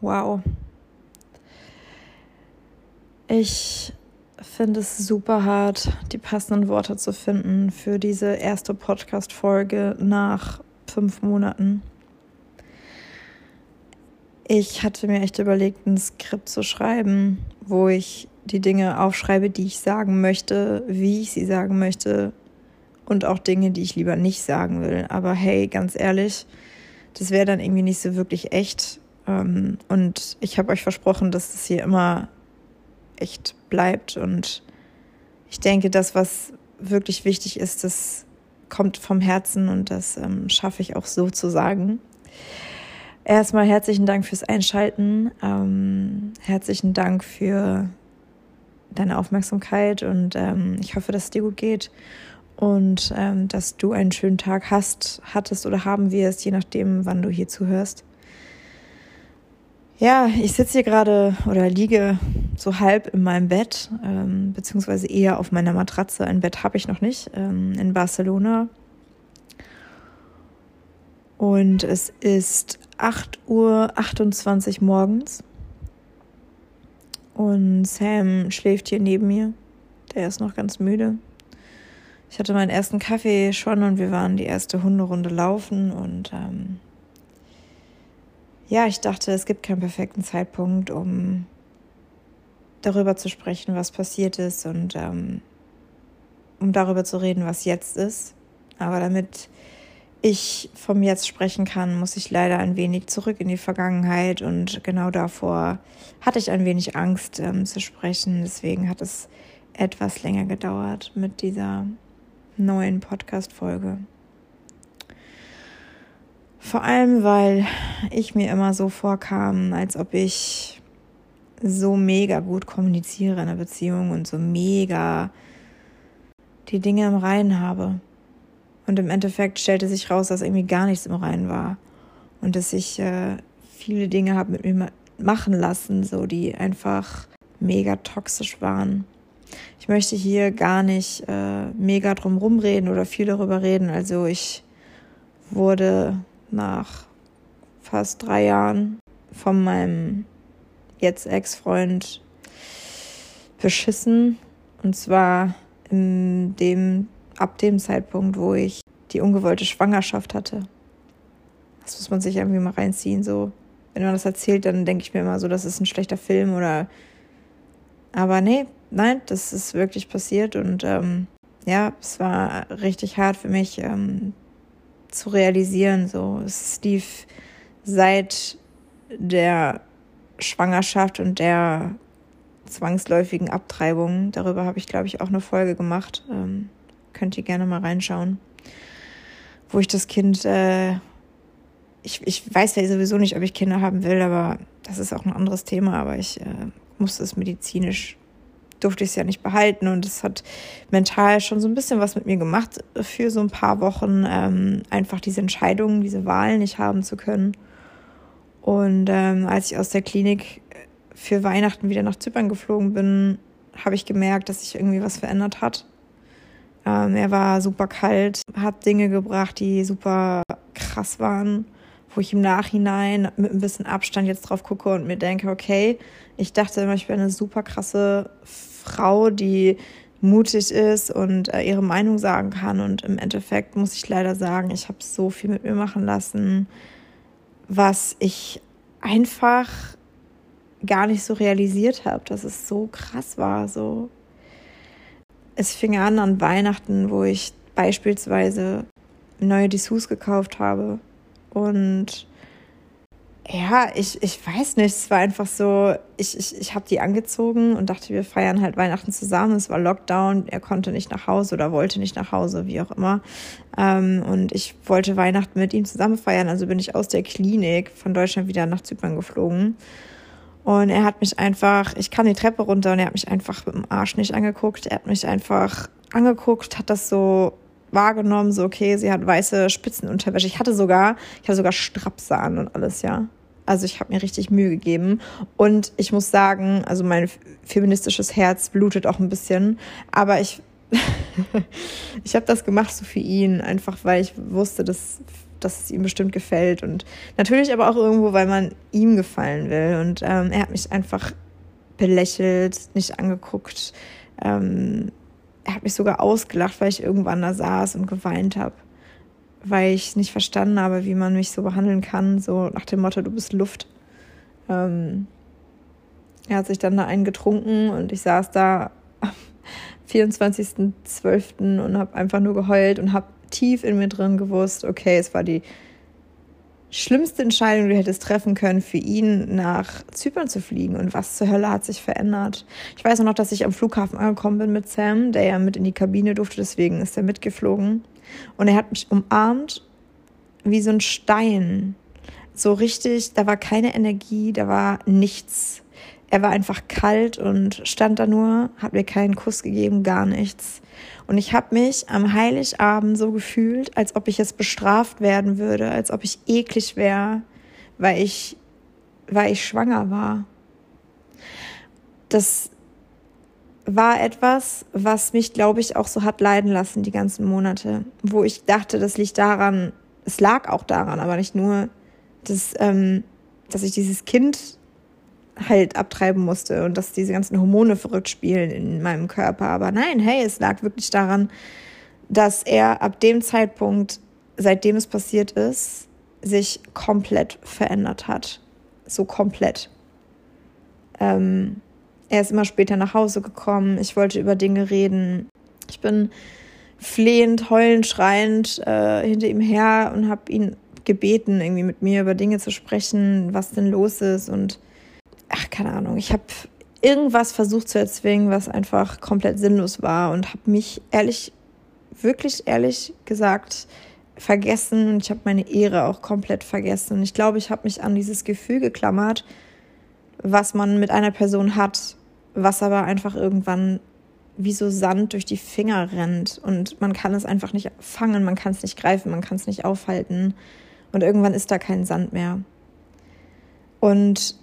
Wow. Ich finde es super hart, die passenden Worte zu finden für diese erste Podcast-Folge nach fünf Monaten. Ich hatte mir echt überlegt, ein Skript zu schreiben, wo ich die Dinge aufschreibe, die ich sagen möchte, wie ich sie sagen möchte und auch Dinge, die ich lieber nicht sagen will. Aber hey, ganz ehrlich, das wäre dann irgendwie nicht so wirklich echt. Ähm, und ich habe euch versprochen, dass das hier immer echt bleibt. Und ich denke, das, was wirklich wichtig ist, das kommt vom Herzen und das ähm, schaffe ich auch so zu sagen. Erstmal herzlichen Dank fürs Einschalten. Ähm, herzlichen Dank für deine Aufmerksamkeit und ähm, ich hoffe, dass es dir gut geht und ähm, dass du einen schönen Tag hast, hattest oder haben wirst, je nachdem, wann du hier zuhörst. Ja, ich sitze hier gerade oder liege so halb in meinem Bett, ähm, beziehungsweise eher auf meiner Matratze. Ein Bett habe ich noch nicht, ähm, in Barcelona. Und es ist 8.28 Uhr morgens. Und Sam schläft hier neben mir. Der ist noch ganz müde. Ich hatte meinen ersten Kaffee schon und wir waren die erste Hunderunde laufen und ähm, ja, ich dachte, es gibt keinen perfekten Zeitpunkt, um darüber zu sprechen, was passiert ist und ähm, um darüber zu reden, was jetzt ist. Aber damit ich vom Jetzt sprechen kann, muss ich leider ein wenig zurück in die Vergangenheit und genau davor hatte ich ein wenig Angst ähm, zu sprechen. Deswegen hat es etwas länger gedauert mit dieser neuen Podcast-Folge. Vor allem, weil ich mir immer so vorkam, als ob ich so mega gut kommuniziere in einer Beziehung und so mega die Dinge im Reinen habe. Und im Endeffekt stellte sich raus, dass irgendwie gar nichts im Reinen war. Und dass ich äh, viele Dinge habe mit mir machen lassen, so die einfach mega toxisch waren. Ich möchte hier gar nicht äh, mega drum rumreden oder viel darüber reden. Also ich wurde nach fast drei Jahren von meinem jetzt Ex-Freund beschissen. Und zwar in dem, ab dem Zeitpunkt, wo ich die ungewollte Schwangerschaft hatte. Das muss man sich irgendwie mal reinziehen. So, wenn man das erzählt, dann denke ich mir immer so, das ist ein schlechter Film oder. Aber nee, nein, das ist wirklich passiert und ähm, ja, es war richtig hart für mich, ähm, zu realisieren. So, es lief seit der Schwangerschaft und der zwangsläufigen Abtreibung. Darüber habe ich, glaube ich, auch eine Folge gemacht. Ähm, könnt ihr gerne mal reinschauen. Wo ich das Kind, äh, ich, ich weiß ja sowieso nicht, ob ich Kinder haben will, aber das ist auch ein anderes Thema, aber ich äh, musste es medizinisch durfte ich es ja nicht behalten und es hat mental schon so ein bisschen was mit mir gemacht für so ein paar Wochen, ähm, einfach diese Entscheidungen, diese Wahlen nicht haben zu können. Und ähm, als ich aus der Klinik für Weihnachten wieder nach Zypern geflogen bin, habe ich gemerkt, dass sich irgendwie was verändert hat. Ähm, er war super kalt, hat Dinge gebracht, die super krass waren, wo ich im Nachhinein mit ein bisschen Abstand jetzt drauf gucke und mir denke, okay, ich dachte immer, ich wäre eine super krasse Frau, die mutig ist und äh, ihre Meinung sagen kann. Und im Endeffekt muss ich leider sagen, ich habe so viel mit mir machen lassen, was ich einfach gar nicht so realisiert habe, dass es so krass war. So, es fing an an Weihnachten, wo ich beispielsweise neue Dessous gekauft habe und ja, ich, ich weiß nicht, es war einfach so, ich, ich, ich habe die angezogen und dachte, wir feiern halt Weihnachten zusammen. Es war Lockdown, er konnte nicht nach Hause oder wollte nicht nach Hause, wie auch immer. Ähm, und ich wollte Weihnachten mit ihm zusammen feiern, also bin ich aus der Klinik von Deutschland wieder nach Zypern geflogen. Und er hat mich einfach, ich kam die Treppe runter und er hat mich einfach mit dem Arsch nicht angeguckt. Er hat mich einfach angeguckt, hat das so wahrgenommen, so okay, sie hat weiße Spitzenunterwäsche. Ich hatte sogar, ich hatte sogar Strapse an und alles, ja. Also ich habe mir richtig Mühe gegeben. Und ich muss sagen, also mein feministisches Herz blutet auch ein bisschen. Aber ich, ich habe das gemacht so für ihn, einfach weil ich wusste, dass dass es ihm bestimmt gefällt. Und natürlich aber auch irgendwo, weil man ihm gefallen will. Und ähm, er hat mich einfach belächelt, nicht angeguckt. Ähm, er hat mich sogar ausgelacht, weil ich irgendwann da saß und geweint habe. Weil ich nicht verstanden habe, wie man mich so behandeln kann. So nach dem Motto, du bist Luft. Ähm, er hat sich dann da einen getrunken und ich saß da am 24.12. und habe einfach nur geheult und habe tief in mir drin gewusst, okay, es war die schlimmste Entscheidung, die du hättest treffen können, für ihn nach Zypern zu fliegen. Und was zur Hölle hat sich verändert? Ich weiß auch noch, dass ich am Flughafen angekommen bin mit Sam, der ja mit in die Kabine durfte, deswegen ist er mitgeflogen. Und er hat mich umarmt wie so ein Stein. So richtig, da war keine Energie, da war nichts. Er war einfach kalt und stand da nur, hat mir keinen Kuss gegeben, gar nichts. Und ich habe mich am Heiligabend so gefühlt, als ob ich jetzt bestraft werden würde, als ob ich eklig wäre, weil ich, weil ich schwanger war. Das war etwas, was mich, glaube ich, auch so hat leiden lassen die ganzen Monate, wo ich dachte, das liegt daran, es lag auch daran, aber nicht nur, dass, ähm, dass ich dieses Kind halt abtreiben musste und dass diese ganzen Hormone verrückt spielen in meinem Körper. Aber nein, hey, es lag wirklich daran, dass er ab dem Zeitpunkt, seitdem es passiert ist, sich komplett verändert hat. So komplett. Ähm, er ist immer später nach Hause gekommen. Ich wollte über Dinge reden. Ich bin flehend, heulend, schreiend äh, hinter ihm her und habe ihn gebeten, irgendwie mit mir über Dinge zu sprechen, was denn los ist und ach, keine Ahnung, ich habe irgendwas versucht zu erzwingen, was einfach komplett sinnlos war und habe mich ehrlich, wirklich ehrlich gesagt vergessen und ich habe meine Ehre auch komplett vergessen. Und ich glaube, ich habe mich an dieses Gefühl geklammert, was man mit einer Person hat, was aber einfach irgendwann wie so Sand durch die Finger rennt und man kann es einfach nicht fangen, man kann es nicht greifen, man kann es nicht aufhalten und irgendwann ist da kein Sand mehr. Und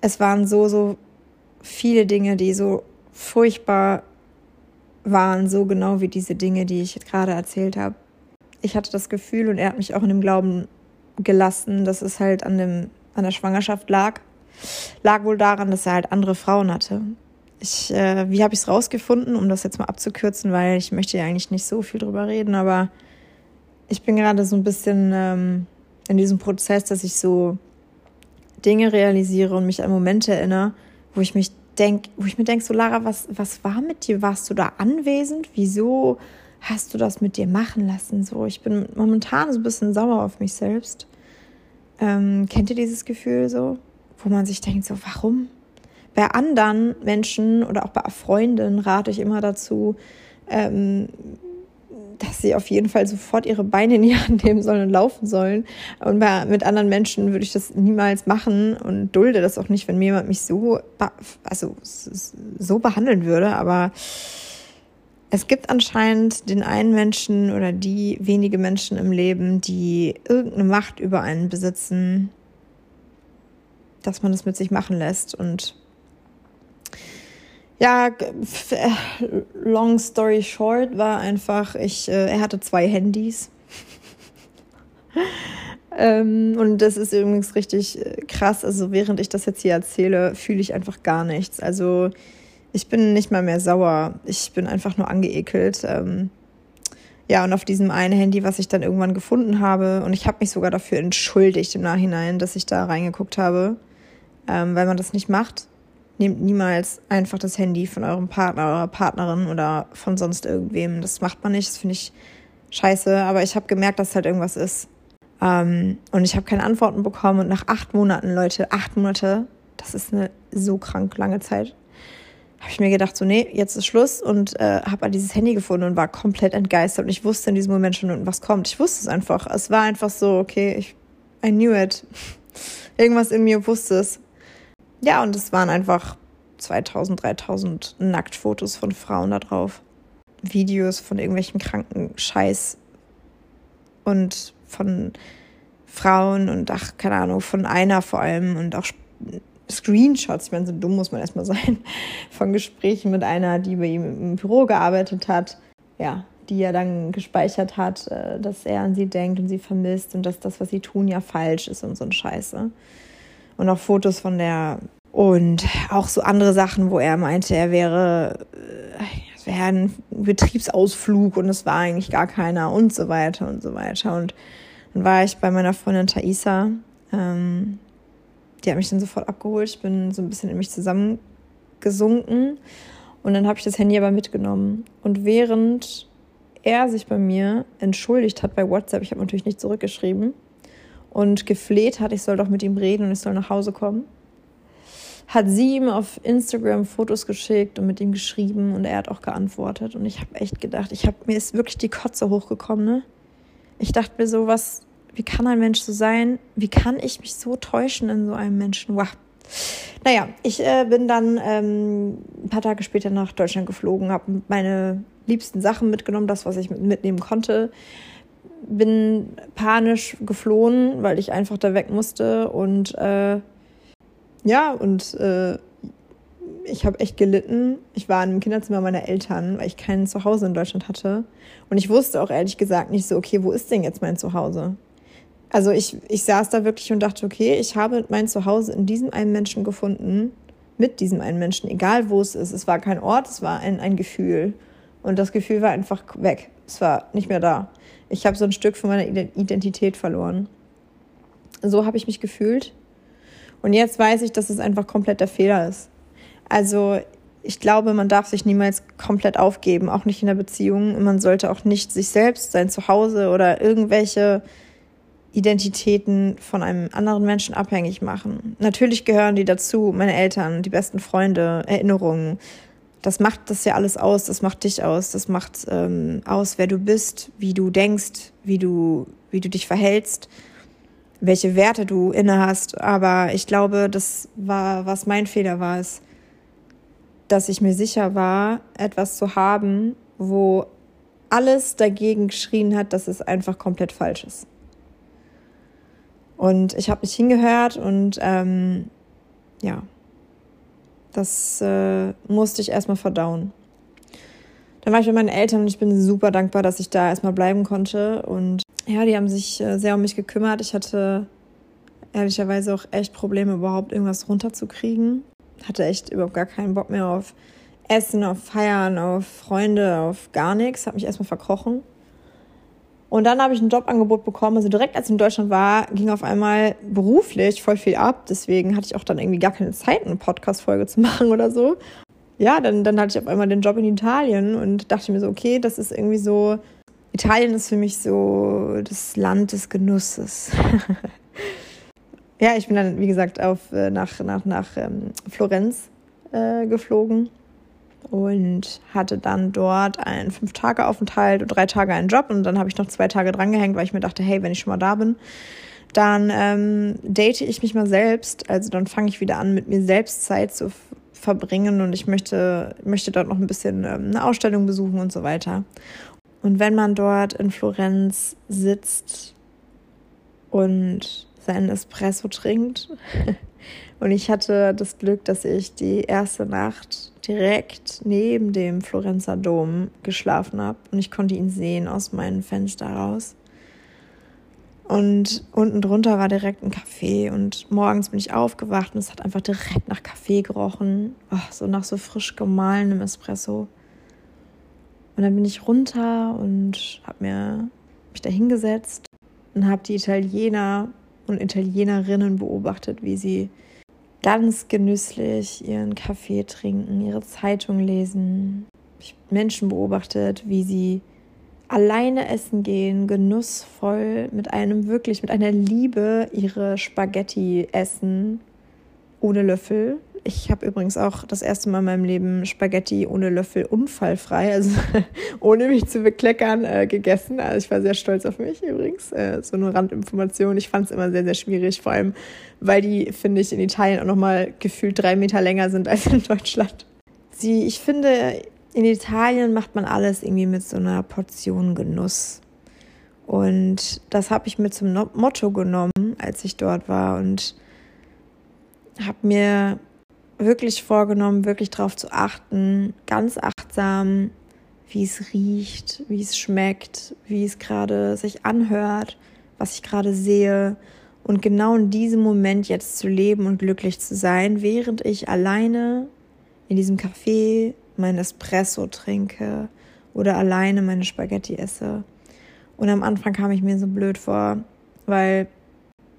es waren so, so viele Dinge, die so furchtbar waren, so genau wie diese Dinge, die ich gerade erzählt habe. Ich hatte das Gefühl und er hat mich auch in dem Glauben gelassen, dass es halt an, dem, an der Schwangerschaft lag. Lag wohl daran, dass er halt andere Frauen hatte. Ich, äh, wie habe ich es rausgefunden, um das jetzt mal abzukürzen, weil ich möchte ja eigentlich nicht so viel drüber reden, aber ich bin gerade so ein bisschen ähm, in diesem Prozess, dass ich so Dinge realisiere und mich an Momente erinnere, wo ich mich denke, wo ich mir denke, so Lara, was, was war mit dir? Warst du da anwesend? Wieso hast du das mit dir machen lassen? So, ich bin momentan so ein bisschen sauer auf mich selbst. Ähm, kennt ihr dieses Gefühl so, wo man sich denkt, so, warum? Bei anderen Menschen oder auch bei Freunden rate ich immer dazu, ähm, dass sie auf jeden Fall sofort ihre Beine in die Hand nehmen sollen und laufen sollen. Und bei, mit anderen Menschen würde ich das niemals machen und dulde das auch nicht, wenn mir jemand mich so, also so behandeln würde. Aber es gibt anscheinend den einen Menschen oder die wenige Menschen im Leben, die irgendeine Macht über einen besitzen, dass man das mit sich machen lässt und ja, äh, long story short war einfach, ich, äh, er hatte zwei Handys. ähm, und das ist übrigens richtig äh, krass. Also während ich das jetzt hier erzähle, fühle ich einfach gar nichts. Also ich bin nicht mal mehr sauer. Ich bin einfach nur angeekelt. Ähm, ja, und auf diesem einen Handy, was ich dann irgendwann gefunden habe, und ich habe mich sogar dafür entschuldigt im Nachhinein, dass ich da reingeguckt habe, ähm, weil man das nicht macht nehmt niemals einfach das Handy von eurem Partner oder Partnerin oder von sonst irgendwem. Das macht man nicht, das finde ich scheiße, aber ich habe gemerkt, dass halt irgendwas ist. Ähm, und ich habe keine Antworten bekommen und nach acht Monaten, Leute, acht Monate, das ist eine so krank lange Zeit, habe ich mir gedacht, so, nee, jetzt ist Schluss und äh, habe halt dieses Handy gefunden und war komplett entgeistert und ich wusste in diesem Moment schon, was kommt. Ich wusste es einfach. Es war einfach so, okay, ich, I knew it. Irgendwas in mir wusste es. Ja, und es waren einfach 2000, 3000 Nacktfotos von Frauen da drauf. Videos von irgendwelchen kranken Scheiß und von Frauen und ach, keine Ahnung, von einer vor allem und auch Screenshots, ich meine, so dumm muss man erstmal sein, von Gesprächen mit einer, die bei ihm im Büro gearbeitet hat. Ja, die er dann gespeichert hat, äh, dass er an sie denkt und sie vermisst und dass das, was sie tun, ja falsch ist und so ein Scheiße. Und auch Fotos von der und auch so andere Sachen, wo er meinte, er wäre, äh, es wäre ein Betriebsausflug und es war eigentlich gar keiner und so weiter und so weiter. Und dann war ich bei meiner Freundin Thaisa. Ähm, die hat mich dann sofort abgeholt. Ich bin so ein bisschen in mich zusammengesunken. Und dann habe ich das Handy aber mitgenommen. Und während er sich bei mir entschuldigt hat bei WhatsApp, ich habe natürlich nicht zurückgeschrieben, und gefleht hat, ich soll doch mit ihm reden und ich soll nach Hause kommen, hat sie ihm auf Instagram Fotos geschickt und mit ihm geschrieben und er hat auch geantwortet. Und ich habe echt gedacht, ich habe mir ist wirklich die Kotze hochgekommen, ne? Ich dachte mir so, was, wie kann ein Mensch so sein? Wie kann ich mich so täuschen in so einem Menschen? Wow. Naja, ich äh, bin dann ähm, ein paar Tage später nach Deutschland geflogen, habe meine liebsten Sachen mitgenommen, das, was ich mitnehmen konnte. Bin panisch geflohen, weil ich einfach da weg musste. Und äh, ja, und äh, ich habe echt gelitten. Ich war im Kinderzimmer meiner Eltern, weil ich kein Zuhause in Deutschland hatte. Und ich wusste auch ehrlich gesagt nicht so, okay, wo ist denn jetzt mein Zuhause? Also ich, ich saß da wirklich und dachte, okay, ich habe mein Zuhause in diesem einen Menschen gefunden, mit diesem einen Menschen, egal wo es ist. Es war kein Ort, es war ein, ein Gefühl. Und das Gefühl war einfach weg. Es war nicht mehr da. Ich habe so ein Stück von meiner Identität verloren. So habe ich mich gefühlt. Und jetzt weiß ich, dass es einfach komplett der Fehler ist. Also ich glaube, man darf sich niemals komplett aufgeben, auch nicht in der Beziehung. Man sollte auch nicht sich selbst, sein Zuhause oder irgendwelche Identitäten von einem anderen Menschen abhängig machen. Natürlich gehören die dazu, meine Eltern, die besten Freunde, Erinnerungen. Das macht das ja alles aus, das macht dich aus, das macht ähm, aus, wer du bist, wie du denkst, wie du, wie du dich verhältst, welche Werte du inne hast. Aber ich glaube, das war, was mein Fehler war, ist, dass ich mir sicher war, etwas zu haben, wo alles dagegen geschrien hat, dass es einfach komplett falsch ist. Und ich habe mich hingehört und ähm, ja, das äh, musste ich erstmal verdauen. Dann war ich bei meinen Eltern und ich bin super dankbar, dass ich da erstmal bleiben konnte. Und ja, die haben sich äh, sehr um mich gekümmert. Ich hatte ehrlicherweise auch echt Probleme, überhaupt irgendwas runterzukriegen. Hatte echt überhaupt gar keinen Bock mehr auf Essen, auf Feiern, auf Freunde, auf gar nichts. Habe mich erstmal verkrochen. Und dann habe ich ein Jobangebot bekommen. Also direkt als ich in Deutschland war, ging auf einmal beruflich voll viel ab. Deswegen hatte ich auch dann irgendwie gar keine Zeit, eine Podcast-Folge zu machen oder so. Ja, dann, dann hatte ich auf einmal den Job in Italien und dachte mir so, okay, das ist irgendwie so. Italien ist für mich so das Land des Genusses. ja, ich bin dann, wie gesagt, auf, äh, nach, nach, nach ähm, Florenz äh, geflogen und hatte dann dort einen Fünf-Tage-Aufenthalt und drei Tage einen Job und dann habe ich noch zwei Tage drangehängt, weil ich mir dachte, hey, wenn ich schon mal da bin, dann ähm, date ich mich mal selbst. Also dann fange ich wieder an, mit mir selbst Zeit zu verbringen und ich möchte, möchte dort noch ein bisschen ähm, eine Ausstellung besuchen und so weiter. Und wenn man dort in Florenz sitzt und seinen Espresso trinkt, und ich hatte das Glück, dass ich die erste Nacht direkt neben dem Florenzer Dom geschlafen habe und ich konnte ihn sehen aus meinem Fenster raus. Und unten drunter war direkt ein Café und morgens bin ich aufgewacht und es hat einfach direkt nach Kaffee gerochen, oh, so nach so frisch gemahlenem Espresso. Und dann bin ich runter und habe mir mich da hingesetzt und habe die Italiener und Italienerinnen beobachtet, wie sie ganz genüsslich ihren Kaffee trinken, ihre Zeitung lesen. Ich Menschen beobachtet, wie sie alleine essen gehen, genussvoll, mit einem wirklich, mit einer Liebe ihre Spaghetti essen, ohne Löffel. Ich habe übrigens auch das erste Mal in meinem Leben Spaghetti ohne Löffel unfallfrei, also ohne mich zu bekleckern, äh, gegessen. Also ich war sehr stolz auf mich übrigens. Äh, so eine Randinformation. Ich fand es immer sehr, sehr schwierig, vor allem, weil die, finde ich, in Italien auch nochmal gefühlt drei Meter länger sind als in Deutschland. Sie, ich finde, in Italien macht man alles irgendwie mit so einer Portion Genuss. Und das habe ich mir zum Motto genommen, als ich dort war und habe mir wirklich vorgenommen, wirklich darauf zu achten, ganz achtsam wie es riecht, wie es schmeckt, wie es gerade sich anhört, was ich gerade sehe. Und genau in diesem Moment jetzt zu leben und glücklich zu sein, während ich alleine in diesem Café mein Espresso trinke oder alleine meine Spaghetti esse. Und am Anfang kam ich mir so blöd vor, weil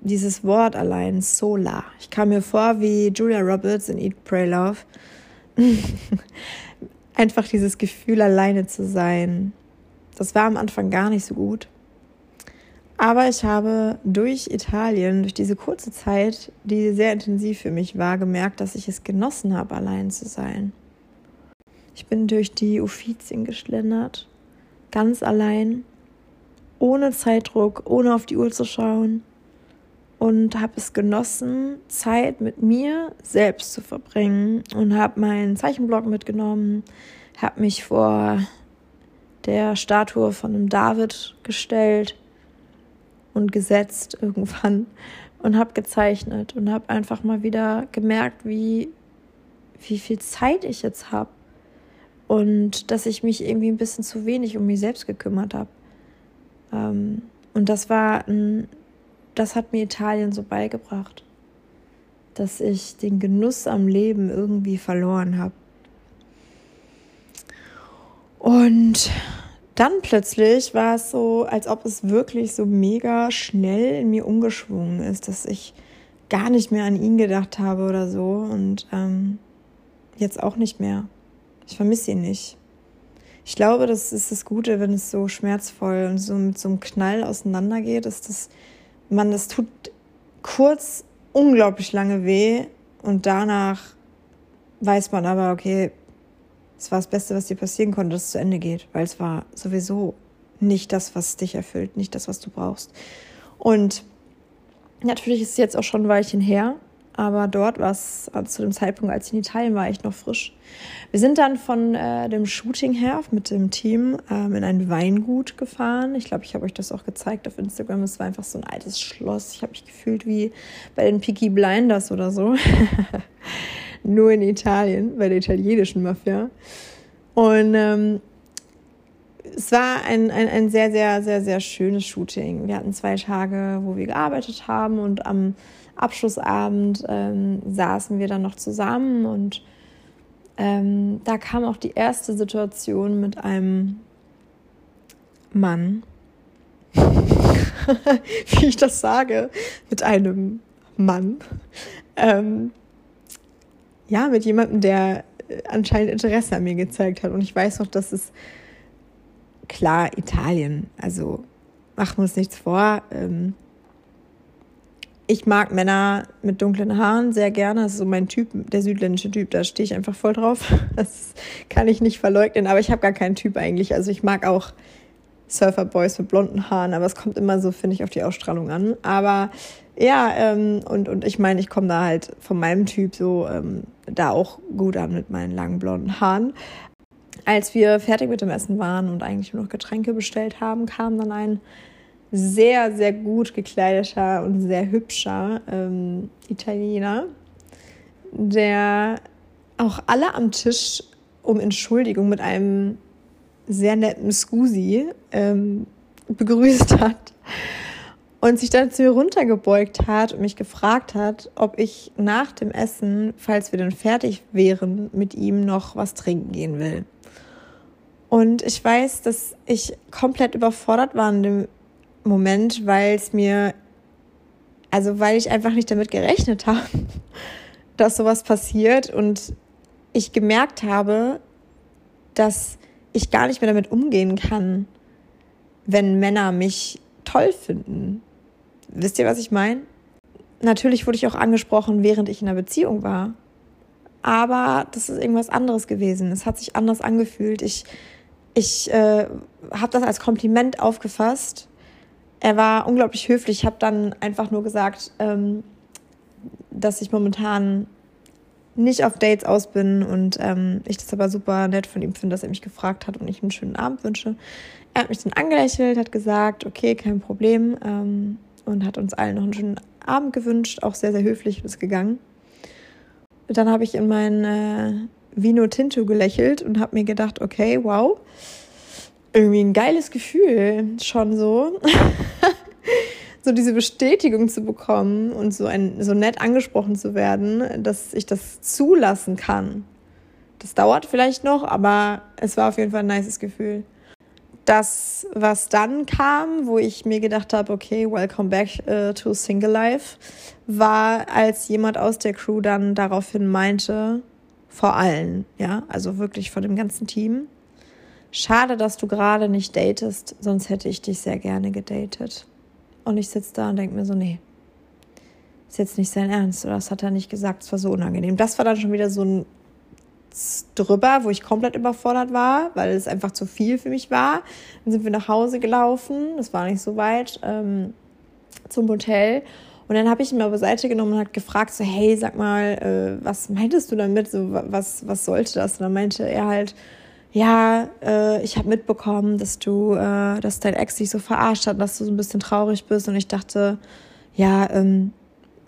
dieses Wort allein, Sola, ich kam mir vor wie Julia Roberts in Eat, Pray, Love. Einfach dieses Gefühl, alleine zu sein. Das war am Anfang gar nicht so gut. Aber ich habe durch Italien, durch diese kurze Zeit, die sehr intensiv für mich war, gemerkt, dass ich es genossen habe, allein zu sein. Ich bin durch die Uffizien geschlendert, ganz allein, ohne Zeitdruck, ohne auf die Uhr zu schauen und habe es genossen, Zeit mit mir selbst zu verbringen und habe meinen Zeichenblock mitgenommen, habe mich vor der Statue von einem David gestellt und gesetzt irgendwann und habe gezeichnet und habe einfach mal wieder gemerkt, wie, wie viel Zeit ich jetzt habe und dass ich mich irgendwie ein bisschen zu wenig um mich selbst gekümmert habe. Ähm, und das war ein, das hat mir Italien so beigebracht, dass ich den Genuss am Leben irgendwie verloren habe. Und dann plötzlich war es so, als ob es wirklich so mega schnell in mir umgeschwungen ist, dass ich gar nicht mehr an ihn gedacht habe oder so und ähm, jetzt auch nicht mehr. Ich vermisse ihn nicht. Ich glaube, das ist das Gute, wenn es so schmerzvoll und so mit so einem Knall auseinandergeht, ist dass man das tut kurz unglaublich lange weh und danach weiß man aber, okay, es war das Beste, was dir passieren konnte, dass es zu Ende geht, weil es war sowieso nicht das, was dich erfüllt, nicht das, was du brauchst. Und natürlich ist es jetzt auch schon ein Weilchen her, aber dort war es also zu dem Zeitpunkt, als ich in Italien war, echt noch frisch. Wir sind dann von äh, dem Shooting her mit dem Team ähm, in ein Weingut gefahren. Ich glaube, ich habe euch das auch gezeigt auf Instagram. Es war einfach so ein altes Schloss. Ich habe mich gefühlt wie bei den Peaky Blinders oder so. nur in Italien, bei der italienischen Mafia. Und ähm, es war ein, ein, ein sehr, sehr, sehr, sehr schönes Shooting. Wir hatten zwei Tage, wo wir gearbeitet haben und am Abschlussabend ähm, saßen wir dann noch zusammen und ähm, da kam auch die erste Situation mit einem Mann, wie ich das sage, mit einem Mann, ähm, ja, mit jemandem, der äh, anscheinend Interesse an mir gezeigt hat. Und ich weiß noch, dass es klar Italien, also machen wir uns nichts vor. Ähm, ich mag Männer mit dunklen Haaren sehr gerne. Das ist so mein Typ, der südländische Typ. Da stehe ich einfach voll drauf. Das kann ich nicht verleugnen. Aber ich habe gar keinen Typ eigentlich. Also ich mag auch Surferboys mit blonden Haaren. Aber es kommt immer so, finde ich, auf die Ausstrahlung an. Aber ja, ähm, und, und ich meine, ich komme da halt von meinem Typ so ähm, da auch gut an mit meinen langen blonden Haaren. Als wir fertig mit dem Essen waren und eigentlich nur noch Getränke bestellt haben, kam dann ein sehr, sehr gut gekleideter und sehr hübscher ähm, Italiener, der auch alle am Tisch um Entschuldigung mit einem sehr netten Scusi ähm, begrüßt hat und sich dann zu mir runtergebeugt hat und mich gefragt hat, ob ich nach dem Essen, falls wir dann fertig wären, mit ihm noch was trinken gehen will. Und ich weiß, dass ich komplett überfordert war in dem Moment, weil es mir, also weil ich einfach nicht damit gerechnet habe, dass sowas passiert und ich gemerkt habe, dass ich gar nicht mehr damit umgehen kann, wenn Männer mich toll finden. Wisst ihr, was ich meine? Natürlich wurde ich auch angesprochen, während ich in einer Beziehung war. Aber das ist irgendwas anderes gewesen. Es hat sich anders angefühlt. Ich, ich äh, habe das als Kompliment aufgefasst. Er war unglaublich höflich. Ich habe dann einfach nur gesagt, ähm, dass ich momentan nicht auf Dates aus bin und ähm, ich das aber super nett von ihm finde, dass er mich gefragt hat und ich einen schönen Abend wünsche. Er hat mich dann angelächelt, hat gesagt, okay, kein Problem. Ähm, und hat uns allen noch einen schönen Abend gewünscht, auch sehr, sehr höflich ist gegangen. Dann habe ich in mein, äh, Vino Tinto gelächelt und habe mir gedacht, okay, wow, irgendwie ein geiles Gefühl, schon so. so diese Bestätigung zu bekommen und so, ein, so nett angesprochen zu werden, dass ich das zulassen kann. Das dauert vielleicht noch, aber es war auf jeden Fall ein nices Gefühl. Das, was dann kam, wo ich mir gedacht habe, okay, welcome back uh, to Single Life, war, als jemand aus der Crew dann daraufhin meinte, vor allen, ja, also wirklich vor dem ganzen Team, schade, dass du gerade nicht datest, sonst hätte ich dich sehr gerne gedatet. Und ich sitze da und denke mir so, nee, ist jetzt nicht sein Ernst oder das hat er nicht gesagt, es war so unangenehm. Das war dann schon wieder so ein drüber, wo ich komplett überfordert war, weil es einfach zu viel für mich war. Dann sind wir nach Hause gelaufen, das war nicht so weit, ähm, zum Hotel. Und dann habe ich ihn mal beiseite genommen und hat gefragt, so, hey, sag mal, äh, was meintest du damit? So, was, was sollte das? Und dann meinte er halt, ja, äh, ich habe mitbekommen, dass du, äh, dass dein Ex dich so verarscht hat, dass du so ein bisschen traurig bist. Und ich dachte, ja, ähm,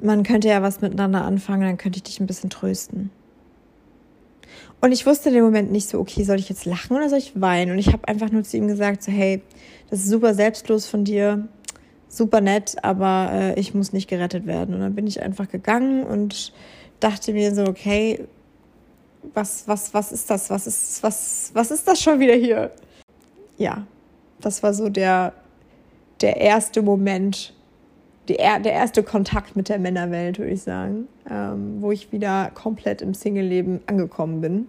man könnte ja was miteinander anfangen, dann könnte ich dich ein bisschen trösten. Und ich wusste in dem Moment nicht so, okay, soll ich jetzt lachen oder soll ich weinen? Und ich habe einfach nur zu ihm gesagt, so, hey, das ist super selbstlos von dir, super nett, aber äh, ich muss nicht gerettet werden. Und dann bin ich einfach gegangen und dachte mir so, okay, was, was, was ist das? Was ist, was, was ist das schon wieder hier? Ja, das war so der, der erste Moment, die, der erste Kontakt mit der Männerwelt, würde ich sagen, ähm, wo ich wieder komplett im Single-Leben angekommen bin.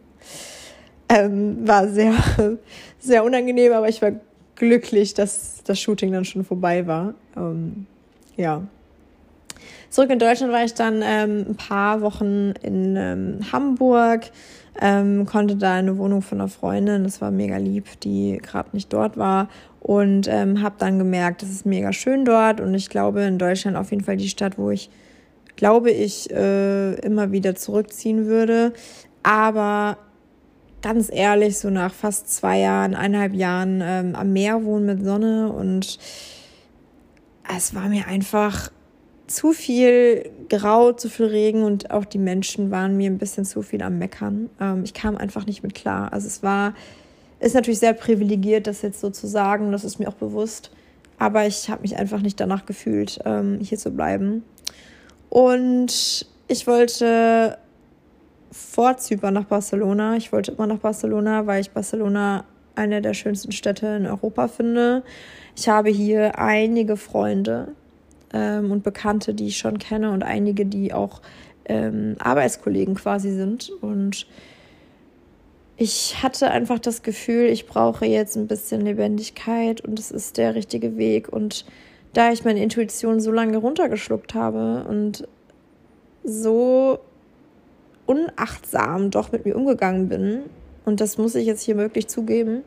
Ähm, war sehr, sehr unangenehm, aber ich war glücklich, dass das Shooting dann schon vorbei war. Ähm, ja, Zurück in Deutschland war ich dann ähm, ein paar Wochen in ähm, Hamburg, ähm, konnte da eine Wohnung von einer Freundin, das war mega lieb, die gerade nicht dort war und ähm, habe dann gemerkt, es ist mega schön dort und ich glaube in Deutschland auf jeden Fall die Stadt, wo ich glaube ich äh, immer wieder zurückziehen würde, aber ganz ehrlich, so nach fast zwei Jahren, eineinhalb Jahren ähm, am Meer wohnen mit Sonne und es war mir einfach zu viel Grau, zu viel Regen und auch die Menschen waren mir ein bisschen zu viel am Meckern. Ähm, ich kam einfach nicht mit klar. Also es war, ist natürlich sehr privilegiert, das jetzt so zu sagen, das ist mir auch bewusst. Aber ich habe mich einfach nicht danach gefühlt, ähm, hier zu bleiben. Und ich wollte vor Zypern nach Barcelona. Ich wollte immer nach Barcelona, weil ich Barcelona eine der schönsten Städte in Europa finde. Ich habe hier einige Freunde, ähm, und Bekannte, die ich schon kenne und einige, die auch ähm, Arbeitskollegen quasi sind. Und ich hatte einfach das Gefühl, ich brauche jetzt ein bisschen Lebendigkeit und es ist der richtige Weg. Und da ich meine Intuition so lange runtergeschluckt habe und so unachtsam doch mit mir umgegangen bin, und das muss ich jetzt hier wirklich zugeben,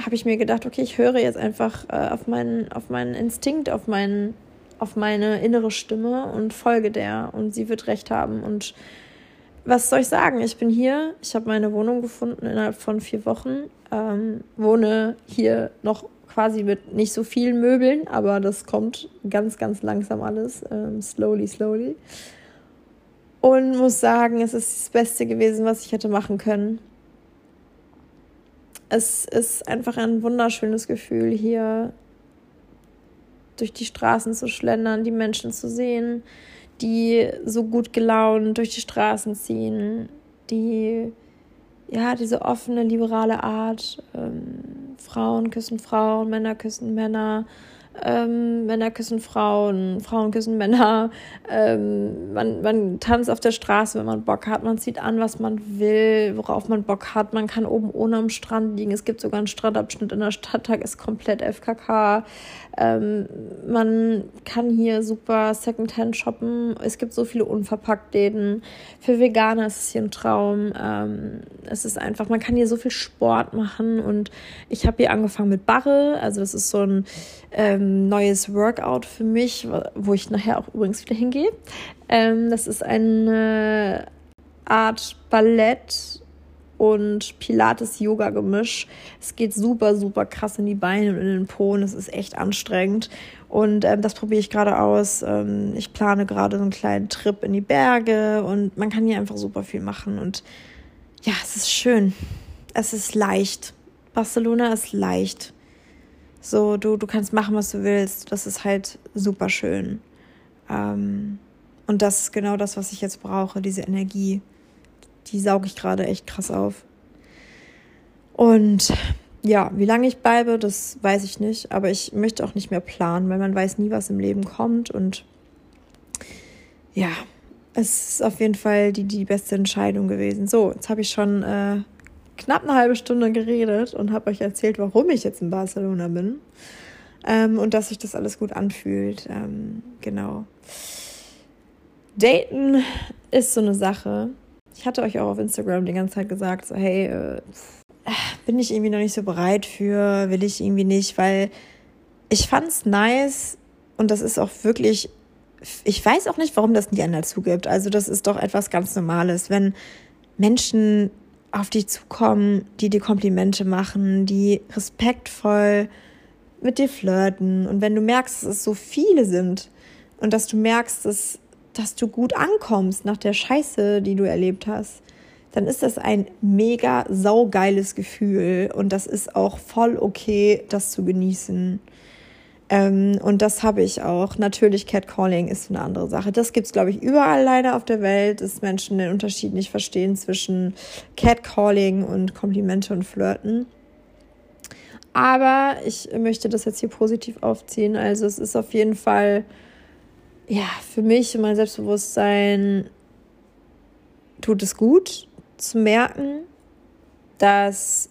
habe ich mir gedacht, okay, ich höre jetzt einfach äh, auf, meinen, auf meinen Instinkt, auf meinen auf meine innere Stimme und folge der und sie wird recht haben. Und was soll ich sagen? Ich bin hier, ich habe meine Wohnung gefunden innerhalb von vier Wochen, ähm, wohne hier noch quasi mit nicht so vielen Möbeln, aber das kommt ganz, ganz langsam alles, ähm, slowly, slowly. Und muss sagen, es ist das Beste gewesen, was ich hätte machen können. Es ist einfach ein wunderschönes Gefühl, hier durch die Straßen zu schlendern, die Menschen zu sehen, die so gut gelaunt durch die Straßen ziehen, die ja diese offene, liberale Art. Ähm, Frauen küssen Frauen, Männer küssen Männer, ähm, Männer küssen Frauen, Frauen küssen Männer. Ähm, man, man tanzt auf der Straße, wenn man Bock hat. Man zieht an, was man will, worauf man Bock hat. Man kann oben ohne am Strand liegen. Es gibt sogar einen Strandabschnitt in der Stadttag, ist komplett FKK. Ähm, man kann hier super Secondhand shoppen. Es gibt so viele Unverpacktläden. Für Veganer ist es hier ein Traum. Ähm, es ist einfach, man kann hier so viel Sport machen. Und ich habe hier angefangen mit Barre. Also das ist so ein ähm, neues Workout für mich, wo ich nachher auch übrigens wieder hingehe. Ähm, das ist eine Art Ballett und Pilates-Yoga-Gemisch. Es geht super, super krass in die Beine und in den Po und es ist echt anstrengend. Und ähm, das probiere ich gerade aus. Ähm, ich plane gerade so einen kleinen Trip in die Berge und man kann hier einfach super viel machen. Und ja, es ist schön. Es ist leicht. Barcelona ist leicht. So, du, du kannst machen, was du willst. Das ist halt super schön. Ähm, und das ist genau das, was ich jetzt brauche, diese Energie. Die sauge ich gerade echt krass auf. Und ja, wie lange ich bleibe, das weiß ich nicht. Aber ich möchte auch nicht mehr planen, weil man weiß nie, was im Leben kommt. Und ja, es ist auf jeden Fall die, die beste Entscheidung gewesen. So, jetzt habe ich schon äh, knapp eine halbe Stunde geredet und habe euch erzählt, warum ich jetzt in Barcelona bin. Ähm, und dass sich das alles gut anfühlt. Ähm, genau. Daten ist so eine Sache. Ich hatte euch auch auf Instagram die ganze Zeit gesagt, so hey, äh, bin ich irgendwie noch nicht so bereit für, will ich irgendwie nicht, weil ich fand es nice und das ist auch wirklich ich weiß auch nicht, warum das nie einer zugibt. Also das ist doch etwas ganz Normales, wenn Menschen auf dich zukommen, die dir Komplimente machen, die respektvoll mit dir flirten und wenn du merkst, dass es so viele sind und dass du merkst, dass, dass du gut ankommst nach der Scheiße, die du erlebt hast, dann ist das ein mega saugeiles Gefühl und das ist auch voll okay, das zu genießen. Ähm, und das habe ich auch. Natürlich, Catcalling ist eine andere Sache. Das gibt es, glaube ich, überall leider auf der Welt, dass Menschen den Unterschied nicht verstehen zwischen Catcalling und Komplimente und Flirten. Aber ich möchte das jetzt hier positiv aufziehen. Also es ist auf jeden Fall, ja, für mich und mein Selbstbewusstsein tut es gut zu merken, dass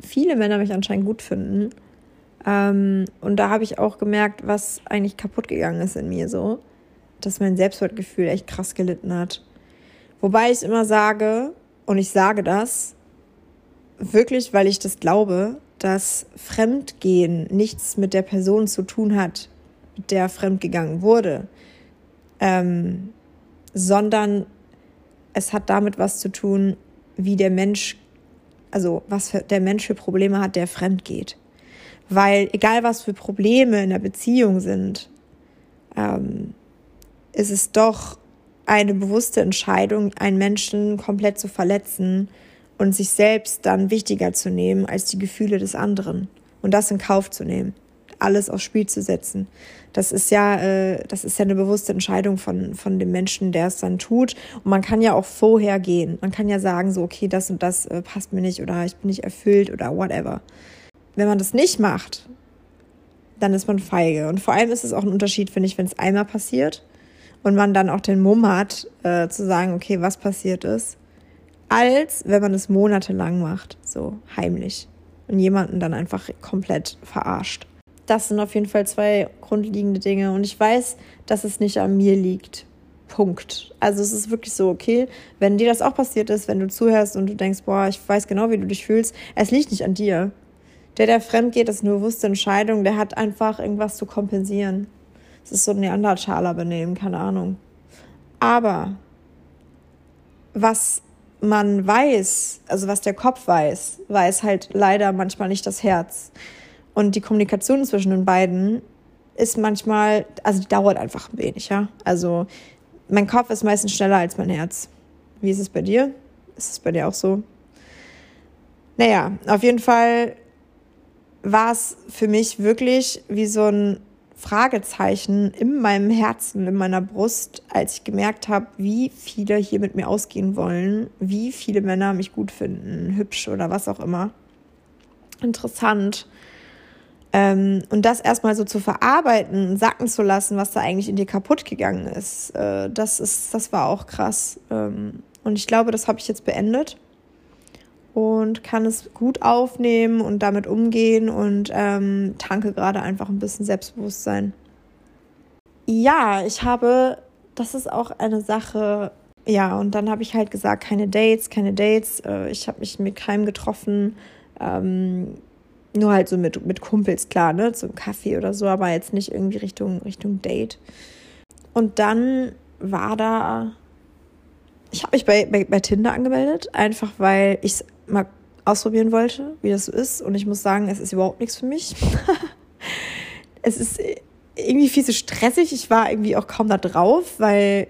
viele Männer mich anscheinend gut finden ähm, und da habe ich auch gemerkt, was eigentlich kaputt gegangen ist in mir so, dass mein Selbstwertgefühl echt krass gelitten hat. Wobei ich immer sage, und ich sage das wirklich, weil ich das glaube, dass Fremdgehen nichts mit der Person zu tun hat, mit der fremdgegangen wurde, ähm, sondern es hat damit was zu tun, wie der Mensch, also was der Mensch für Probleme hat, der fremd geht. Weil egal was für Probleme in der Beziehung sind, ähm, ist es doch eine bewusste Entscheidung, einen Menschen komplett zu verletzen und sich selbst dann wichtiger zu nehmen als die Gefühle des anderen und das in Kauf zu nehmen, alles aufs Spiel zu setzen. Das ist ja, äh, das ist ja eine bewusste Entscheidung von von dem Menschen, der es dann tut. Und man kann ja auch vorher gehen. Man kann ja sagen so, okay, das und das äh, passt mir nicht oder ich bin nicht erfüllt oder whatever wenn man das nicht macht, dann ist man feige. Und vor allem ist es auch ein Unterschied, finde ich, wenn es einmal passiert und man dann auch den Mumm hat, äh, zu sagen, okay, was passiert ist, als wenn man es monatelang macht, so heimlich und jemanden dann einfach komplett verarscht. Das sind auf jeden Fall zwei grundlegende Dinge und ich weiß, dass es nicht an mir liegt. Punkt. Also es ist wirklich so, okay, wenn dir das auch passiert ist, wenn du zuhörst und du denkst, boah, ich weiß genau, wie du dich fühlst, es liegt nicht an dir. Der, der fremd geht, ist eine bewusste Entscheidung. Der hat einfach irgendwas zu kompensieren. Es ist so ein Neandertaler-Benehmen, keine Ahnung. Aber was man weiß, also was der Kopf weiß, weiß halt leider manchmal nicht das Herz. Und die Kommunikation zwischen den beiden ist manchmal, also die dauert einfach ein wenig, ja. Also mein Kopf ist meistens schneller als mein Herz. Wie ist es bei dir? Ist es bei dir auch so? Naja, auf jeden Fall war es für mich wirklich wie so ein Fragezeichen in meinem Herzen, in meiner Brust, als ich gemerkt habe, wie viele hier mit mir ausgehen wollen, wie viele Männer mich gut finden, hübsch oder was auch immer. Interessant. Ähm, und das erstmal so zu verarbeiten, sacken zu lassen, was da eigentlich in dir kaputt gegangen ist, äh, das ist, das war auch krass. Ähm, und ich glaube, das habe ich jetzt beendet und kann es gut aufnehmen und damit umgehen und ähm, tanke gerade einfach ein bisschen Selbstbewusstsein. Ja, ich habe, das ist auch eine Sache, ja, und dann habe ich halt gesagt, keine Dates, keine Dates. Äh, ich habe mich mit keinem getroffen, ähm, nur halt so mit, mit Kumpels, klar, ne, zum Kaffee oder so, aber jetzt nicht irgendwie Richtung, Richtung Date. Und dann war da ich habe mich bei, bei, bei Tinder angemeldet, einfach weil ich es mal ausprobieren wollte, wie das so ist. Und ich muss sagen, es ist überhaupt nichts für mich. es ist irgendwie viel zu stressig. Ich war irgendwie auch kaum da drauf, weil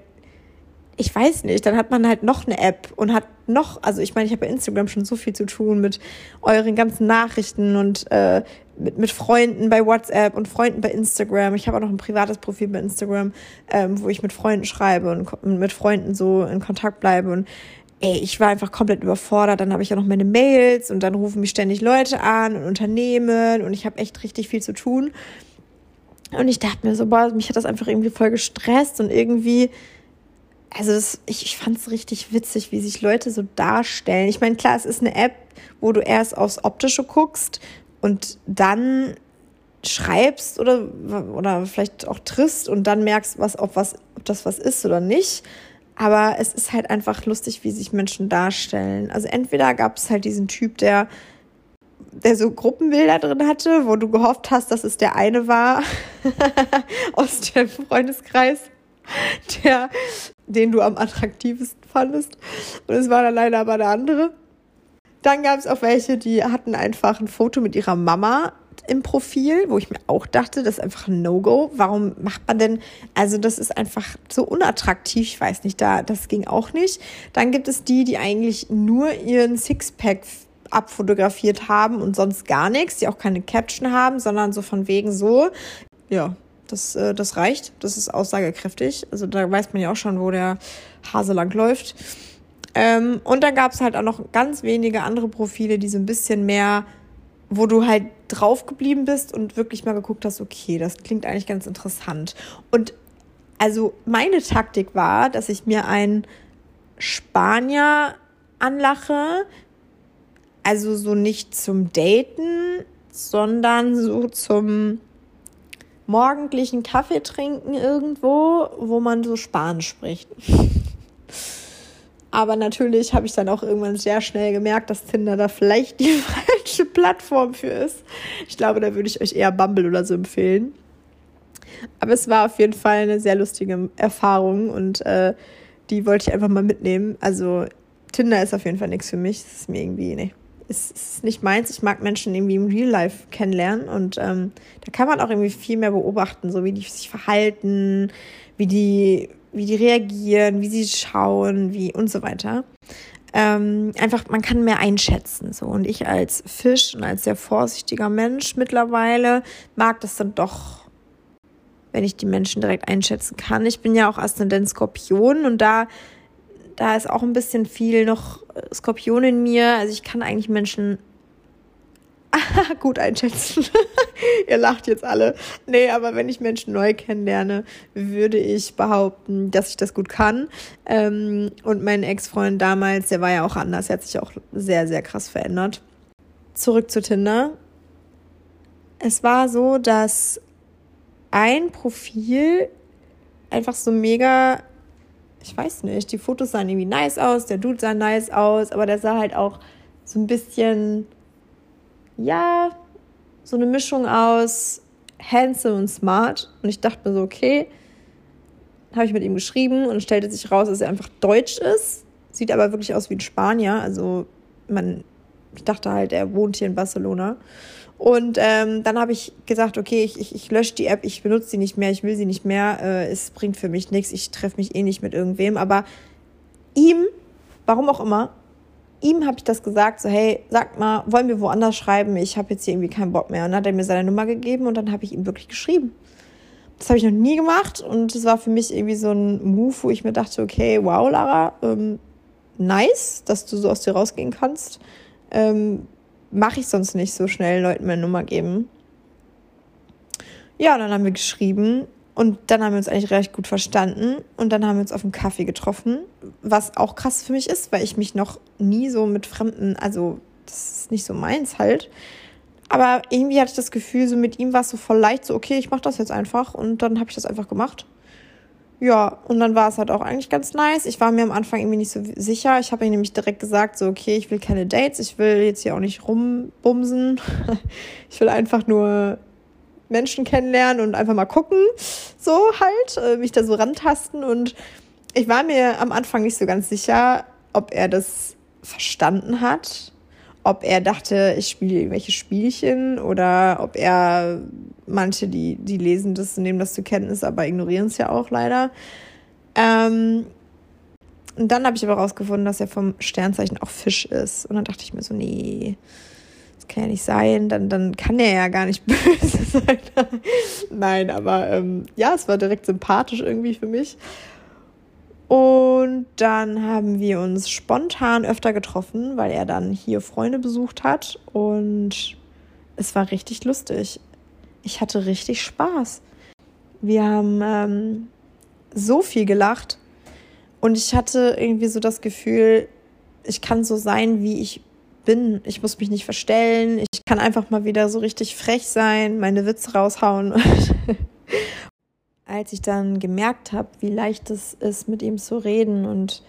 ich weiß nicht, dann hat man halt noch eine App und hat noch, also ich meine, ich habe bei Instagram schon so viel zu tun mit euren ganzen Nachrichten und äh, mit, mit Freunden bei WhatsApp und Freunden bei Instagram. Ich habe auch noch ein privates Profil bei Instagram, ähm, wo ich mit Freunden schreibe und mit Freunden so in Kontakt bleibe und ey, ich war einfach komplett überfordert. Dann habe ich ja noch meine Mails und dann rufen mich ständig Leute an und Unternehmen und ich habe echt richtig viel zu tun. Und ich dachte mir so, boah, mich hat das einfach irgendwie voll gestresst und irgendwie also das, ich, ich fand es richtig witzig, wie sich Leute so darstellen. Ich meine, klar, es ist eine App, wo du erst aufs Optische guckst und dann schreibst oder, oder vielleicht auch triffst und dann merkst, was, ob, was, ob das was ist oder nicht. Aber es ist halt einfach lustig, wie sich Menschen darstellen. Also entweder gab es halt diesen Typ, der, der so Gruppenbilder drin hatte, wo du gehofft hast, dass es der eine war aus dem Freundeskreis, der den du am attraktivsten fandest. Und es war dann leider aber der andere. Dann gab es auch welche, die hatten einfach ein Foto mit ihrer Mama im Profil, wo ich mir auch dachte, das ist einfach ein No-Go. Warum macht man denn, also das ist einfach so unattraktiv, ich weiß nicht, da, das ging auch nicht. Dann gibt es die, die eigentlich nur ihren Sixpack abfotografiert haben und sonst gar nichts, die auch keine Caption haben, sondern so von wegen so, ja, das, äh, das reicht. Das ist aussagekräftig. Also da weiß man ja auch schon, wo der Hase lang läuft. Ähm, und dann gab es halt auch noch ganz wenige andere Profile, die so ein bisschen mehr, wo du halt drauf geblieben bist und wirklich mal geguckt hast, okay, das klingt eigentlich ganz interessant. Und also meine Taktik war, dass ich mir einen Spanier anlache, also so nicht zum Daten, sondern so zum morgendlichen Kaffee trinken irgendwo, wo man so Spanisch spricht. Aber natürlich habe ich dann auch irgendwann sehr schnell gemerkt, dass Tinder da vielleicht die falsche Plattform für ist. Ich glaube, da würde ich euch eher Bumble oder so empfehlen. Aber es war auf jeden Fall eine sehr lustige Erfahrung und äh, die wollte ich einfach mal mitnehmen. Also Tinder ist auf jeden Fall nichts für mich. Das ist mir irgendwie, nee ist, ist nicht meins. Ich mag Menschen irgendwie im Real Life kennenlernen und ähm, da kann man auch irgendwie viel mehr beobachten, so wie die sich verhalten, wie die, wie die reagieren, wie sie schauen, wie und so weiter. Ähm, einfach, man kann mehr einschätzen. So. Und ich als Fisch und als sehr vorsichtiger Mensch mittlerweile mag das dann doch, wenn ich die Menschen direkt einschätzen kann. Ich bin ja auch Aszendent Skorpion und da da ist auch ein bisschen viel noch Skorpion in mir. Also ich kann eigentlich Menschen gut einschätzen. Ihr lacht jetzt alle. Nee, aber wenn ich Menschen neu kennenlerne, würde ich behaupten, dass ich das gut kann. Ähm, und mein Ex-Freund damals, der war ja auch anders. Er hat sich auch sehr, sehr krass verändert. Zurück zu Tinder. Es war so, dass ein Profil einfach so mega ich weiß nicht, die Fotos sahen irgendwie nice aus, der Dude sah nice aus, aber der sah halt auch so ein bisschen, ja, so eine Mischung aus handsome und smart. Und ich dachte mir so, okay, habe ich mit ihm geschrieben und stellte sich raus, dass er einfach deutsch ist, sieht aber wirklich aus wie ein Spanier. Also man, ich dachte halt, er wohnt hier in Barcelona. Und ähm, dann habe ich gesagt, okay, ich, ich, ich lösche die App, ich benutze sie nicht mehr, ich will sie nicht mehr, äh, es bringt für mich nichts, ich treffe mich eh nicht mit irgendwem. Aber ihm, warum auch immer, ihm habe ich das gesagt, so hey, sag mal, wollen wir woanders schreiben? Ich habe jetzt hier irgendwie keinen Bock mehr. Und dann hat er mir seine Nummer gegeben und dann habe ich ihm wirklich geschrieben. Das habe ich noch nie gemacht und es war für mich irgendwie so ein Move, wo ich mir dachte, okay, wow, Lara, ähm, nice, dass du so aus dir rausgehen kannst. Ähm, mache ich sonst nicht so schnell Leuten meine Nummer geben. Ja, dann haben wir geschrieben und dann haben wir uns eigentlich recht gut verstanden und dann haben wir uns auf einen Kaffee getroffen, was auch krass für mich ist, weil ich mich noch nie so mit Fremden, also das ist nicht so meins halt. Aber irgendwie hatte ich das Gefühl, so mit ihm war es so voll leicht, so okay, ich mache das jetzt einfach und dann habe ich das einfach gemacht. Ja, und dann war es halt auch eigentlich ganz nice. Ich war mir am Anfang irgendwie nicht so sicher. Ich habe ihm nämlich direkt gesagt, so, okay, ich will keine Dates, ich will jetzt hier auch nicht rumbumsen. ich will einfach nur Menschen kennenlernen und einfach mal gucken, so halt, äh, mich da so rantasten. Und ich war mir am Anfang nicht so ganz sicher, ob er das verstanden hat ob er dachte, ich spiele irgendwelche Spielchen oder ob er manche, die, die lesen das, nehmen das zur Kenntnis, aber ignorieren es ja auch leider. Ähm, Und dann habe ich aber rausgefunden, dass er vom Sternzeichen auch Fisch ist. Und dann dachte ich mir so, nee, das kann ja nicht sein. Dann, dann kann er ja gar nicht böse sein. Nein, aber ähm, ja, es war direkt sympathisch irgendwie für mich. Und dann haben wir uns spontan öfter getroffen, weil er dann hier Freunde besucht hat. Und es war richtig lustig. Ich hatte richtig Spaß. Wir haben ähm, so viel gelacht. Und ich hatte irgendwie so das Gefühl, ich kann so sein, wie ich bin. Ich muss mich nicht verstellen. Ich kann einfach mal wieder so richtig frech sein, meine Witze raushauen. als ich dann gemerkt habe, wie leicht es ist, mit ihm zu reden und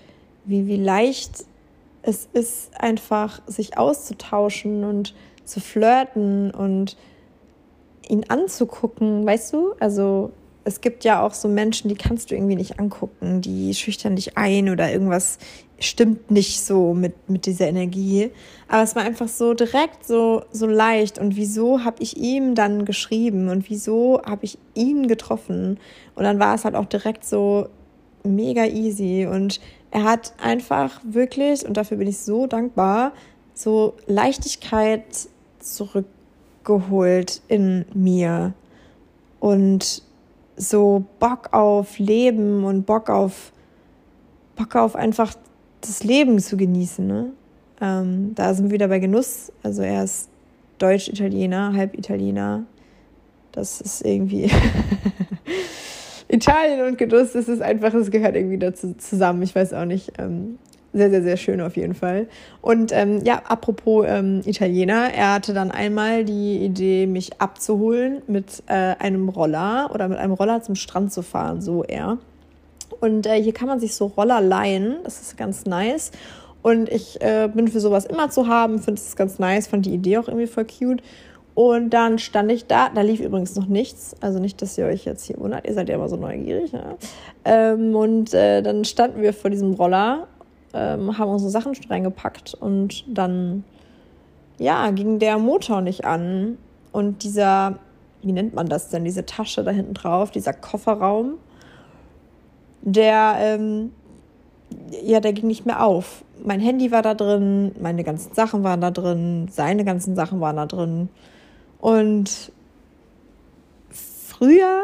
wie, wie leicht es ist, einfach sich auszutauschen und zu flirten und ihn anzugucken, weißt du? Also es gibt ja auch so Menschen, die kannst du irgendwie nicht angucken, die schüchtern dich ein oder irgendwas stimmt nicht so mit, mit dieser Energie. Aber es war einfach so direkt, so, so leicht. Und wieso habe ich ihm dann geschrieben und wieso habe ich ihn getroffen? Und dann war es halt auch direkt so mega easy. Und er hat einfach wirklich, und dafür bin ich so dankbar, so Leichtigkeit zurückgeholt in mir. Und so Bock auf Leben und Bock auf Bock auf einfach das Leben zu genießen. Ne? Ähm, da sind wir wieder bei Genuss. Also er ist Deutsch-Italiener, Halb-Italiener. Das ist irgendwie Italien und Genuss, das ist einfach, es gehört irgendwie dazu zusammen. Ich weiß auch nicht. Ähm, sehr, sehr, sehr schön auf jeden Fall. Und ähm, ja, apropos ähm, Italiener, er hatte dann einmal die Idee, mich abzuholen mit äh, einem Roller oder mit einem Roller zum Strand zu fahren, so er. Und äh, hier kann man sich so Roller leihen. Das ist ganz nice. Und ich äh, bin für sowas immer zu haben, finde es ganz nice, fand die Idee auch irgendwie voll cute. Und dann stand ich da, da lief übrigens noch nichts, also nicht, dass ihr euch jetzt hier wundert, ihr seid ja immer so neugierig. Ja? Ähm, und äh, dann standen wir vor diesem Roller, ähm, haben unsere Sachen reingepackt und dann, ja, ging der Motor nicht an. Und dieser, wie nennt man das denn, diese Tasche da hinten drauf, dieser Kofferraum, der, ähm, ja, der ging nicht mehr auf. Mein Handy war da drin, meine ganzen Sachen waren da drin, seine ganzen Sachen waren da drin. Und früher,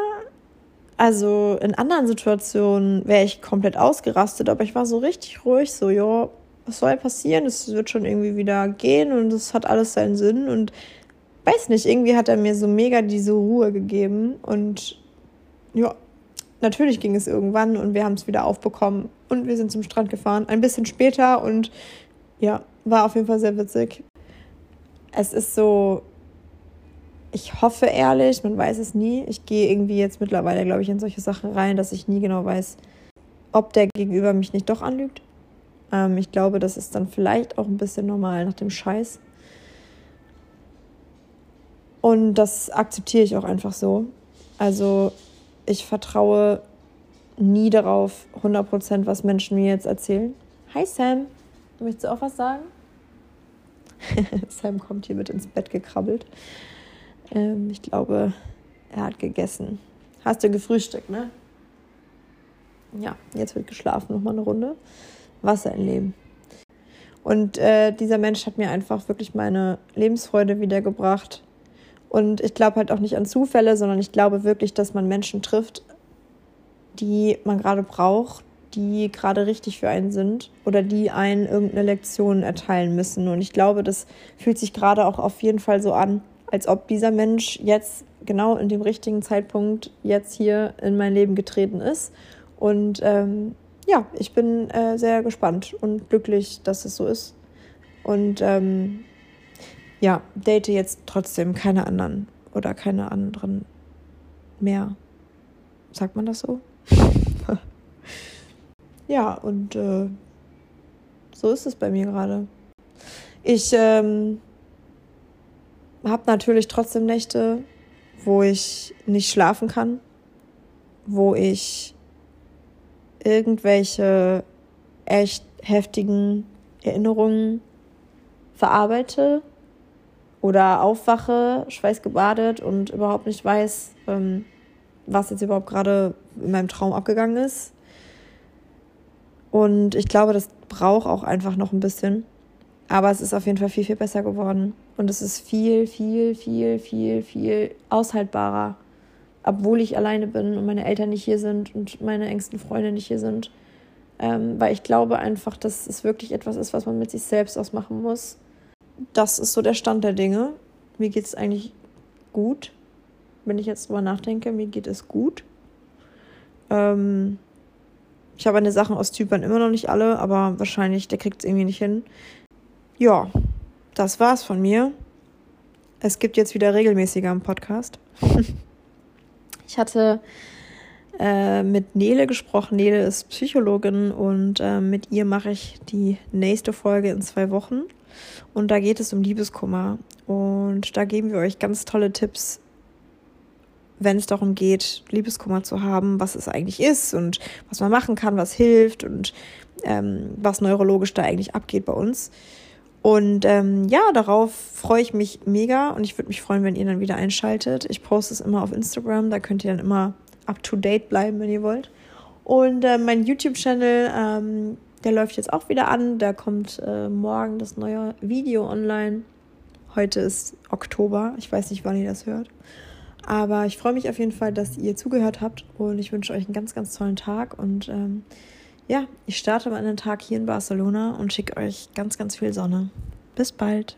also in anderen Situationen, wäre ich komplett ausgerastet, aber ich war so richtig ruhig, so, ja, was soll passieren? Es wird schon irgendwie wieder gehen und es hat alles seinen Sinn und weiß nicht, irgendwie hat er mir so mega diese Ruhe gegeben und ja, natürlich ging es irgendwann und wir haben es wieder aufbekommen und wir sind zum Strand gefahren. Ein bisschen später und ja, war auf jeden Fall sehr witzig. Es ist so, ich hoffe ehrlich, man weiß es nie. Ich gehe irgendwie jetzt mittlerweile, glaube ich, in solche Sachen rein, dass ich nie genau weiß, ob der Gegenüber mich nicht doch anlügt. Ähm, ich glaube, das ist dann vielleicht auch ein bisschen normal nach dem Scheiß. Und das akzeptiere ich auch einfach so. Also ich vertraue nie darauf, 100%, was Menschen mir jetzt erzählen. Hi Sam, möchtest du auch was sagen? Sam kommt hier mit ins Bett gekrabbelt. Ähm, ich glaube, er hat gegessen. Hast du gefrühstückt, ne? Ja, jetzt wird geschlafen, nochmal eine Runde. Wasser ein Leben. Und äh, dieser Mensch hat mir einfach wirklich meine Lebensfreude wiedergebracht und ich glaube halt auch nicht an Zufälle, sondern ich glaube wirklich, dass man Menschen trifft, die man gerade braucht, die gerade richtig für einen sind oder die einen irgendeine Lektion erteilen müssen. Und ich glaube, das fühlt sich gerade auch auf jeden Fall so an, als ob dieser Mensch jetzt genau in dem richtigen Zeitpunkt jetzt hier in mein Leben getreten ist. Und ähm, ja, ich bin äh, sehr gespannt und glücklich, dass es so ist. Und ähm, ja, date jetzt trotzdem keine anderen oder keine anderen mehr. Sagt man das so? ja, und äh, so ist es bei mir gerade. Ich ähm, habe natürlich trotzdem Nächte, wo ich nicht schlafen kann, wo ich irgendwelche echt heftigen Erinnerungen verarbeite oder aufwache, schweißgebadet und überhaupt nicht weiß, ähm, was jetzt überhaupt gerade in meinem Traum abgegangen ist. Und ich glaube, das braucht auch einfach noch ein bisschen. Aber es ist auf jeden Fall viel, viel besser geworden. Und es ist viel, viel, viel, viel, viel aushaltbarer. Obwohl ich alleine bin und meine Eltern nicht hier sind und meine engsten Freunde nicht hier sind. Ähm, weil ich glaube einfach, dass es wirklich etwas ist, was man mit sich selbst ausmachen muss. Das ist so der Stand der Dinge. Mir geht es eigentlich gut, wenn ich jetzt drüber nachdenke. Mir geht es gut. Ähm, ich habe meine Sachen aus Zypern immer noch nicht alle, aber wahrscheinlich, der kriegt es irgendwie nicht hin. Ja, das war's von mir. Es gibt jetzt wieder regelmäßiger im Podcast. ich hatte äh, mit Nele gesprochen. Nele ist Psychologin und äh, mit ihr mache ich die nächste Folge in zwei Wochen. Und da geht es um Liebeskummer. Und da geben wir euch ganz tolle Tipps, wenn es darum geht, Liebeskummer zu haben, was es eigentlich ist und was man machen kann, was hilft und ähm, was neurologisch da eigentlich abgeht bei uns. Und ähm, ja, darauf freue ich mich mega und ich würde mich freuen, wenn ihr dann wieder einschaltet. Ich poste es immer auf Instagram, da könnt ihr dann immer up to date bleiben, wenn ihr wollt. Und äh, mein YouTube-Channel, ähm, der läuft jetzt auch wieder an. Da kommt äh, morgen das neue Video online. Heute ist Oktober. Ich weiß nicht, wann ihr das hört. Aber ich freue mich auf jeden Fall, dass ihr zugehört habt und ich wünsche euch einen ganz, ganz tollen Tag. Und ähm, ja, ich starte meinen Tag hier in Barcelona und schicke euch ganz, ganz viel Sonne. Bis bald.